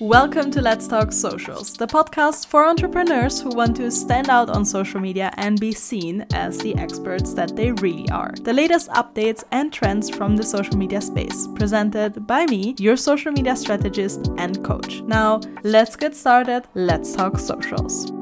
Welcome to Let's Talk Socials, the podcast for entrepreneurs who want to stand out on social media and be seen as the experts that they really are. The latest updates and trends from the social media space, presented by me, your social media strategist and coach. Now, let's get started. Let's Talk Socials.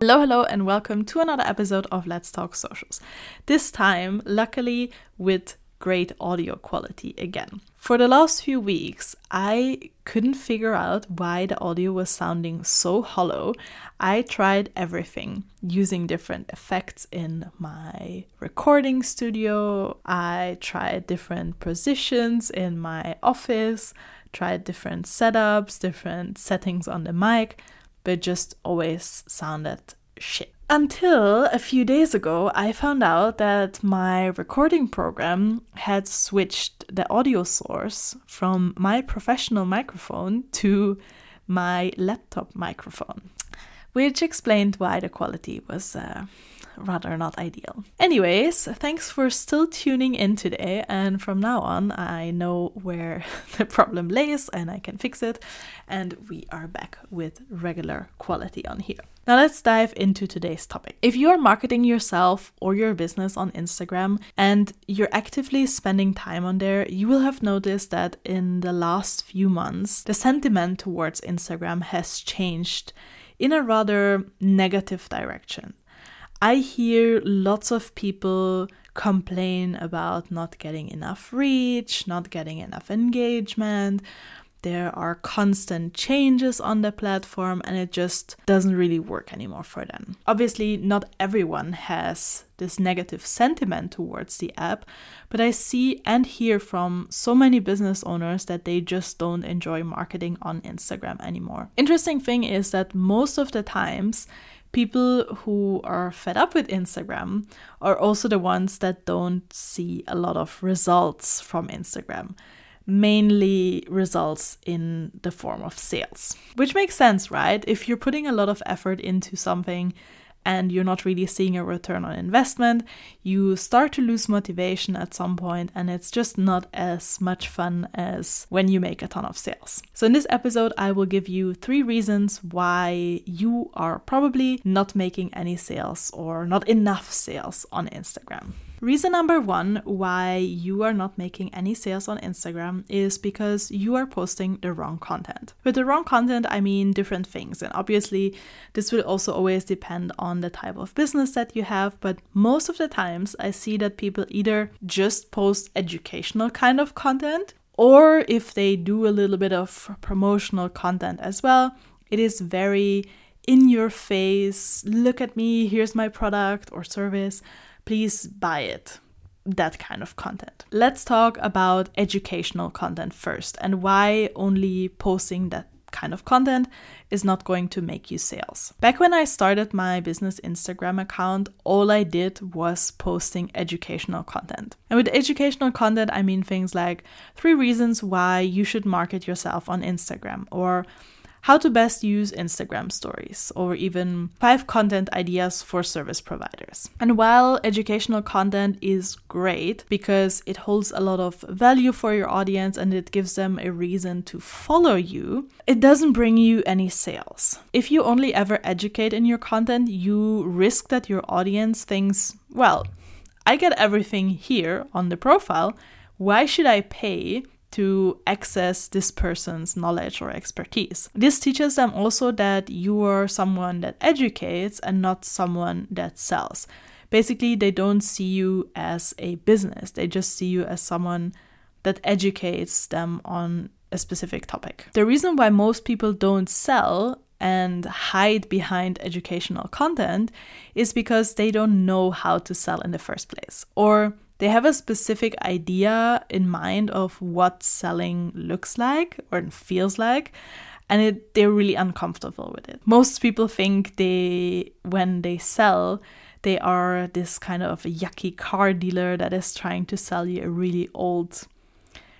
Hello, hello, and welcome to another episode of Let's Talk Socials. This time, luckily, with great audio quality again. For the last few weeks, I couldn't figure out why the audio was sounding so hollow. I tried everything using different effects in my recording studio. I tried different positions in my office, tried different setups, different settings on the mic, but just always sounded shit. Until a few days ago, I found out that my recording program had switched the audio source from my professional microphone to my laptop microphone, which explained why the quality was uh, rather not ideal. Anyways, thanks for still tuning in today, and from now on, I know where the problem lays and I can fix it, and we are back with regular quality on here. Now, let's dive into today's topic. If you are marketing yourself or your business on Instagram and you're actively spending time on there, you will have noticed that in the last few months, the sentiment towards Instagram has changed in a rather negative direction. I hear lots of people complain about not getting enough reach, not getting enough engagement. There are constant changes on the platform, and it just doesn't really work anymore for them. Obviously, not everyone has this negative sentiment towards the app, but I see and hear from so many business owners that they just don't enjoy marketing on Instagram anymore. Interesting thing is that most of the times, people who are fed up with Instagram are also the ones that don't see a lot of results from Instagram, mainly results in the form of sales. Which makes sense, right? If you're putting a lot of effort into something and you're not really seeing a return on investment, you start to lose motivation at some point, and it's just not as much fun as when you make a ton of sales. So, in this episode, I will give you three reasons why you are probably not making any sales or not enough sales on Instagram. Reason number one why you are not making any sales on Instagram is because you are posting the wrong content. With the wrong content, I mean different things. And obviously, this will also always depend on the type of business that you have. But most of the times, I see that people either just post educational kind of content, or if they do a little bit of promotional content as well, it is very in your face look at me, here's my product or service please buy it. That kind of content. Let's talk about educational content first and why only posting that kind of content is not going to make you sales. Back when I started my business Instagram account, all I did was posting educational content. And with educational content, I mean things like three reasons why you should market yourself on Instagram or how to best use Instagram stories, or even five content ideas for service providers. And while educational content is great because it holds a lot of value for your audience and it gives them a reason to follow you, it doesn't bring you any sales. If you only ever educate in your content, you risk that your audience thinks, well, I get everything here on the profile. Why should I pay to access this person's knowledge or expertise. This teaches them also that you are someone that educates and not someone that sells. Basically, they don't see you as a business, they just see you as someone that educates them on a specific topic. The reason why most people don't sell and hide behind educational content is because they don't know how to sell in the first place. Or they have a specific idea in mind of what selling looks like or feels like and it, they're really uncomfortable with it. Most people think they when they sell they are this kind of yucky car dealer that is trying to sell you a really old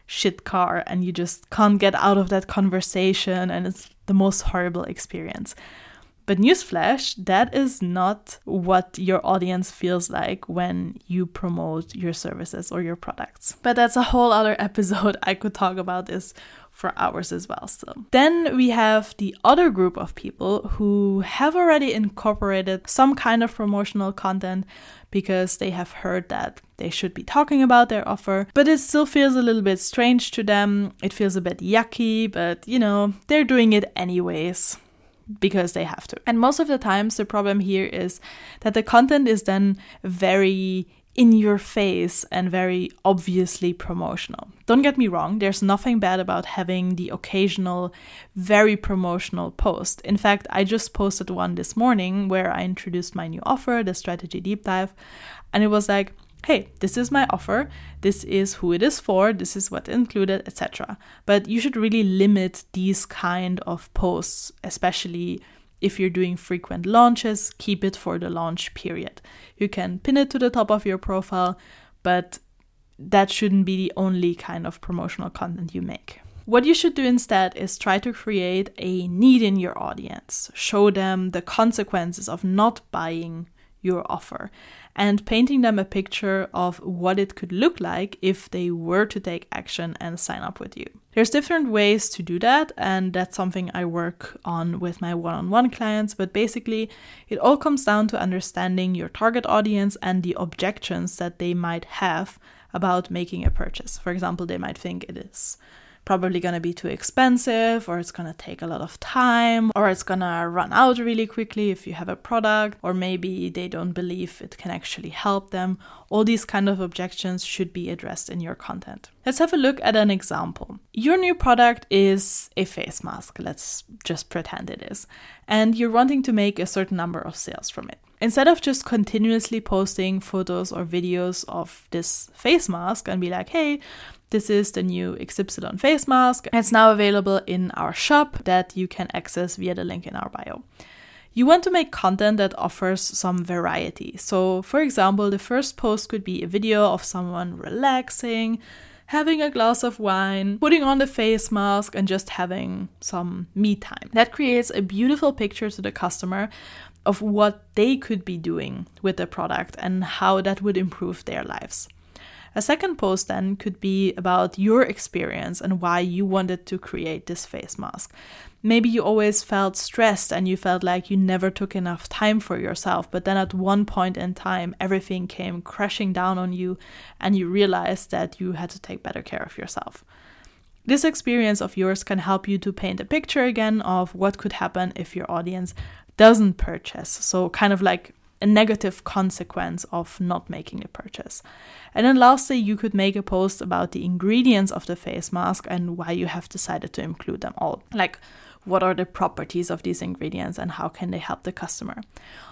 shit car and you just can't get out of that conversation and it's the most horrible experience. But newsflash, that is not what your audience feels like when you promote your services or your products. But that's a whole other episode. I could talk about this for hours as well still. Then we have the other group of people who have already incorporated some kind of promotional content because they have heard that they should be talking about their offer, but it still feels a little bit strange to them. It feels a bit yucky, but you know, they're doing it anyways because they have to. And most of the times, the problem here is that the content is then very in your face and very obviously promotional. Don't get me wrong, there's nothing bad about having the occasional very promotional post. In fact, I just posted one this morning where I introduced my new offer, the strategy deep dive, and it was like, hey, this is my offer, this is who it is for, this is what included, etc. But you should really limit these kind of posts, especially if you're doing frequent launches, keep it for the launch period. You can pin it to the top of your profile, but that shouldn't be the only kind of promotional content you make. What you should do instead is try to create a need in your audience, show them the consequences of not buying your offer and painting them a picture of what it could look like if they were to take action and sign up with you. There's different ways to do that, and that's something I work on with my one on one clients. But basically, it all comes down to understanding your target audience and the objections that they might have about making a purchase. For example, they might think it is probably going to be too expensive or it's going to take a lot of time or it's going to run out really quickly if you have a product or maybe they don't believe it can actually help them. All these kind of objections should be addressed in your content. Let's have a look at an example. Your new product is a face mask let's just pretend it is and you're wanting to make a certain number of sales from it Instead of just continuously posting photos or videos of this face mask and be like, hey, this is the new XY face mask. It's now available in our shop that you can access via the link in our bio. You want to make content that offers some variety. So, for example, the first post could be a video of someone relaxing, having a glass of wine, putting on the face mask, and just having some me time. That creates a beautiful picture to the customer of what they could be doing with the product and how that would improve their lives. A second post then could be about your experience and why you wanted to create this face mask. Maybe you always felt stressed and you felt like you never took enough time for yourself, but then at one point in time, everything came crashing down on you and you realized that you had to take better care of yourself. This experience of yours can help you to paint a picture again of what could happen if your audience doesn't purchase. So, kind of like a negative consequence of not making a purchase. And then lastly, you could make a post about the ingredients of the face mask and why you have decided to include them all. Like, what are the properties of these ingredients and how can they help the customer.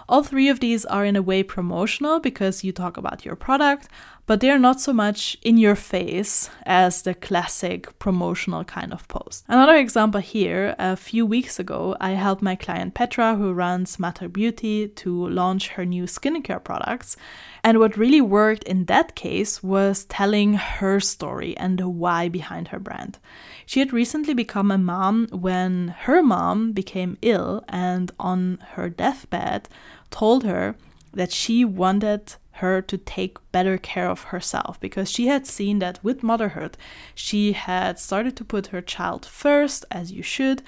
All three of these are in a way promotional because you talk about your product, but they're not so much in your face as the classic promotional kind of post. Another example here a few weeks ago, I helped my client Petra, who runs Matter Beauty, to launch her new skincare products. And what really worked in that case was telling her story and the why behind her brand. She had recently become a mom when her mom became ill and on her deathbed told her that she wanted her to take better care of herself because she had seen that with motherhood she had started to put her child first as you should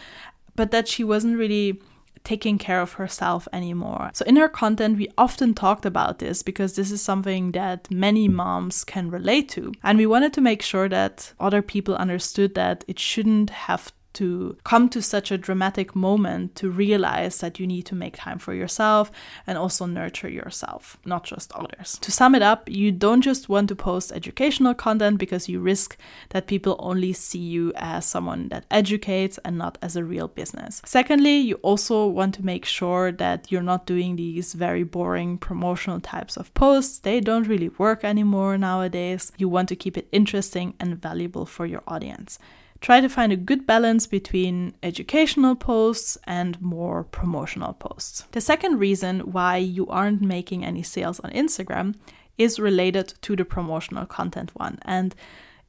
but that she wasn't really taking care of herself anymore. So, in her content, we often talked about this because this is something that many moms can relate to. And we wanted to make sure that other people understood that it shouldn't have to come to such a dramatic moment to realize that you need to make time for yourself and also nurture yourself, not just others. To sum it up, you don't just want to post educational content because you risk that people only see you as someone that educates and not as a real business. Secondly, you also want to make sure that you're not doing these very boring promotional types of posts. They don't really work anymore nowadays. You want to keep it interesting and valuable for your audience. Try to find a good balance between educational posts and more promotional posts. The second reason why you aren't making any sales on Instagram is related to the promotional content one, and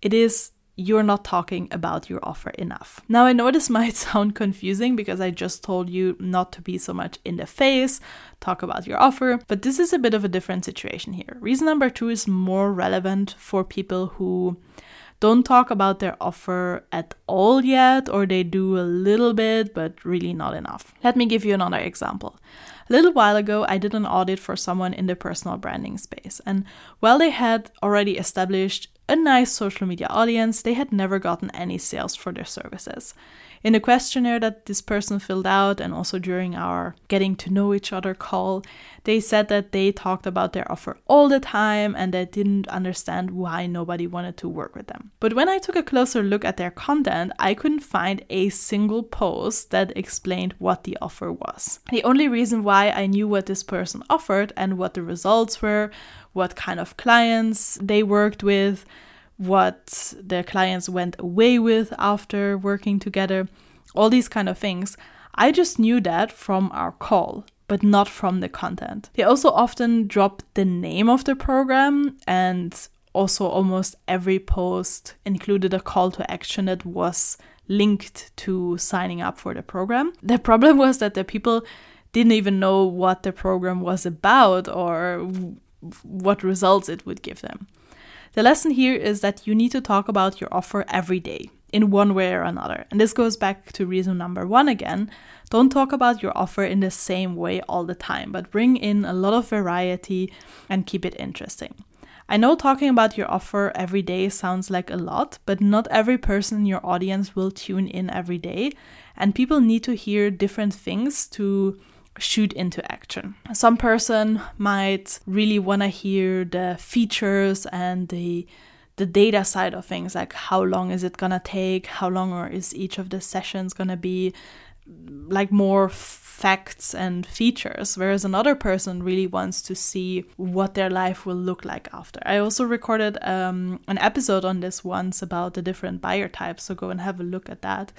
it is you're not talking about your offer enough. Now, I know this might sound confusing because I just told you not to be so much in the face, talk about your offer, but this is a bit of a different situation here. Reason number two is more relevant for people who don't talk about their offer at all yet, or they do a little bit, but really not enough. Let me give you another example. A little while ago, I did an audit for someone in the personal branding space, and while they had already established a nice social media audience, they had never gotten any sales for their services. In the questionnaire that this person filled out, and also during our getting to know each other call, they said that they talked about their offer all the time and they didn't understand why nobody wanted to work with them. But when I took a closer look at their content, I couldn't find a single post that explained what the offer was. The only reason why I knew what this person offered and what the results were, what kind of clients they worked with, what their clients went away with after working together, all these kind of things. I just knew that from our call, but not from the content. They also often drop the name of the program and also almost every post included a call to action that was linked to signing up for the program. The problem was that the people didn't even know what the program was about or what results it would give them. The lesson here is that you need to talk about your offer every day in one way or another. And this goes back to reason number one again. Don't talk about your offer in the same way all the time, but bring in a lot of variety and keep it interesting. I know talking about your offer every day sounds like a lot, but not every person in your audience will tune in every day, and people need to hear different things to shoot into action. Some person might really want to hear the features and the the data side of things like how long is it going to take, how long or is each of the sessions going to be like more facts and features whereas another person really wants to see what their life will look like after i also recorded um, an episode on this once about the different buyer types so go and have a look at that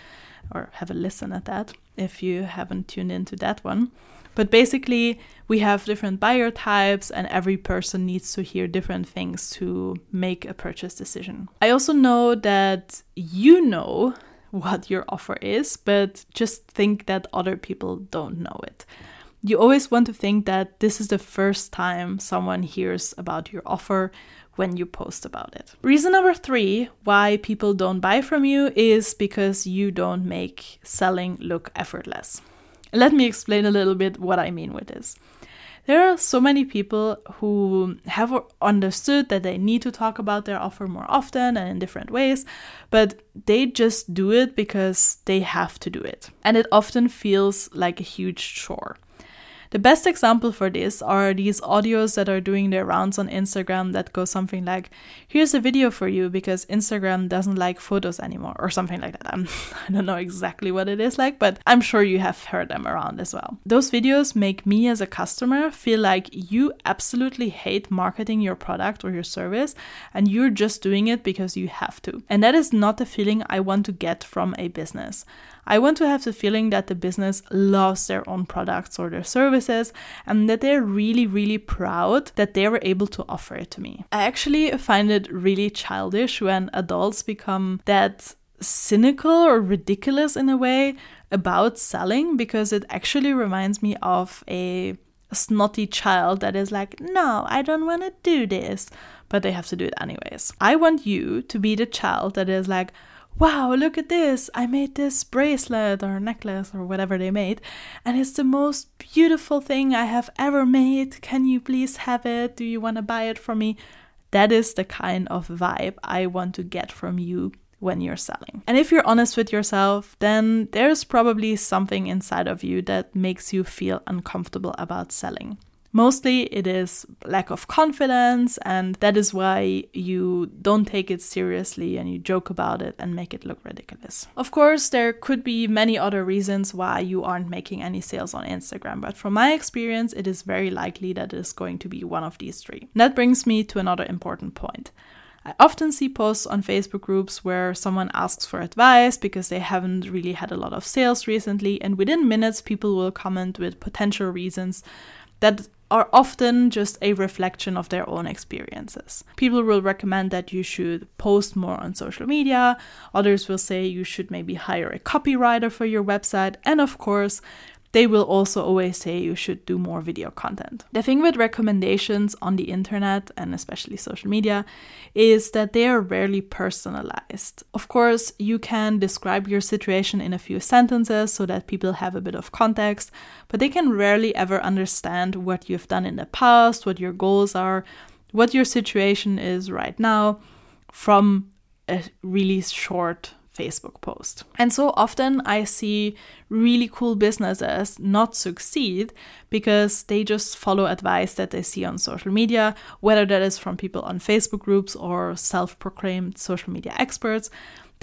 or have a listen at that if you haven't tuned into that one. But basically, we have different buyer types, and every person needs to hear different things to make a purchase decision. I also know that you know what your offer is, but just think that other people don't know it. You always want to think that this is the first time someone hears about your offer when you post about it. Reason number three why people don't buy from you is because you don't make selling look effortless. Let me explain a little bit what I mean with this. There are so many people who have understood that they need to talk about their offer more often and in different ways, but they just do it because they have to do it. And it often feels like a huge chore. The best example for this are these audios that are doing their rounds on Instagram that go something like, here's a video for you because Instagram doesn't like photos anymore, or something like that. I'm, I don't know exactly what it is like, but I'm sure you have heard them around as well. Those videos make me as a customer feel like you absolutely hate marketing your product or your service and you're just doing it because you have to. And that is not the feeling I want to get from a business. I want to have the feeling that the business loves their own products or their services and that they're really, really proud that they were able to offer it to me. I actually find it really childish when adults become that cynical or ridiculous in a way about selling because it actually reminds me of a snotty child that is like, no, I don't want to do this, but they have to do it anyways. I want you to be the child that is like, wow, look at this. I made this bracelet or necklace or whatever they made, and it's the most beautiful thing I have ever made. Can you please have it? Do you want to buy it from me? That is the kind of vibe I want to get from you when you're selling. And if you're honest with yourself, then there's probably something inside of you that makes you feel uncomfortable about selling. Mostly it is lack of confidence, and that is why you don't take it seriously and you joke about it and make it look ridiculous. Of course, there could be many other reasons why you aren't making any sales on Instagram, but from my experience, it is very likely that it is going to be one of these three. And that brings me to another important point. I often see posts on Facebook groups where someone asks for advice because they haven't really had a lot of sales recently, and within minutes, people will comment with potential reasons that are often just a reflection of their own experiences. People will recommend that you should post more on social media, others will say you should maybe hire a copywriter for your website, and of course, they will also always say you should do more video content. The thing with recommendations on the internet and especially social media is that they are rarely personalized. Of course, you can describe your situation in a few sentences so that people have a bit of context, but they can rarely ever understand what you've done in the past, what your goals are, what your situation is right now from a really short Facebook post. And so often I see really cool businesses not succeed because they just follow advice that they see on social media, whether that is from people on Facebook groups or self proclaimed social media experts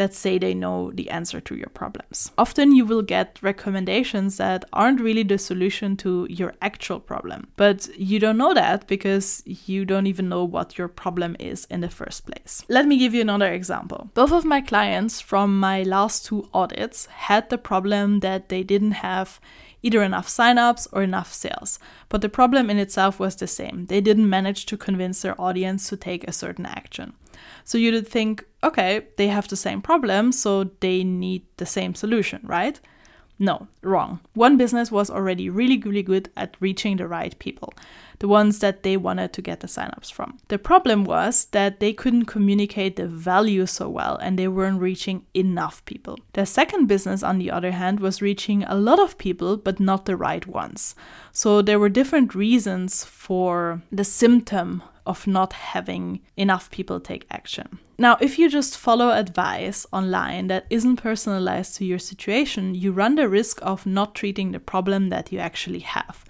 that say they know the answer to your problems. Often you will get recommendations that aren't really the solution to your actual problem, but you don't know that because you don't even know what your problem is in the first place. Let me give you another example. Both of my clients from my last two audits had the problem that they didn't have either enough signups or enough sales. But the problem in itself was the same. They didn't manage to convince their audience to take a certain action. So you'd think, okay, they have the same problem, so they need the same solution, right? No, wrong. One business was already really, really good at reaching the right people, the ones that they wanted to get the signups from. The problem was that they couldn't communicate the value so well and they weren't reaching enough people. The second business, on the other hand, was reaching a lot of people but not the right ones. So there were different reasons for the symptom of not having enough people take action. Now, if you just follow advice online that isn't personalized to your situation, you run the risk of not treating the problem that you actually have.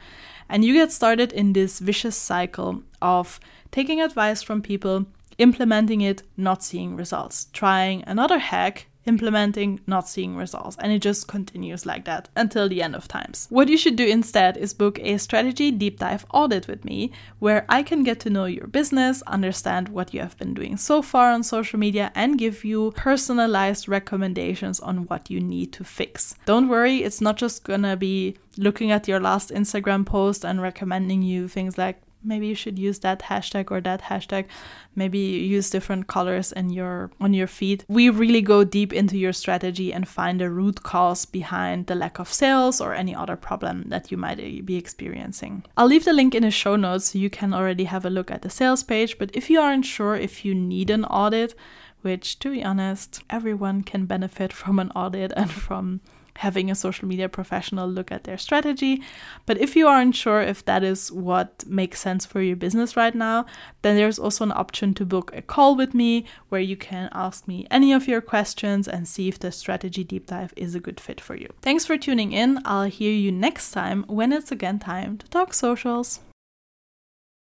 And you get started in this vicious cycle of taking advice from people, implementing it, not seeing results, trying another hack, implementing, not seeing results. And it just continues like that until the end of times. What you should do instead is book a strategy deep dive audit with me, where I can get to know your business, understand what you have been doing so far on social media, and give you personalized recommendations on what you need to fix. Don't worry, it's not just gonna be looking at your last Instagram post and recommending you things like maybe you should use that hashtag or that hashtag. Maybe use different colors in your on your feed. We really go deep into your strategy and find the root cause behind the lack of sales or any other problem that you might uh, be experiencing. I'll leave the link in the show notes so you can already have a look at the sales page. But if you aren't sure if you need an audit which to be honest everyone can benefit from an audit and from having a social media professional look at their strategy. But if you aren't sure if that is what makes sense for your business right now, then there's also an option to book a call with me where you can ask me any of your questions and see if the strategy deep dive is a good fit for you. Thanks for tuning in. I'll hear you next time when it's again time to talk socials.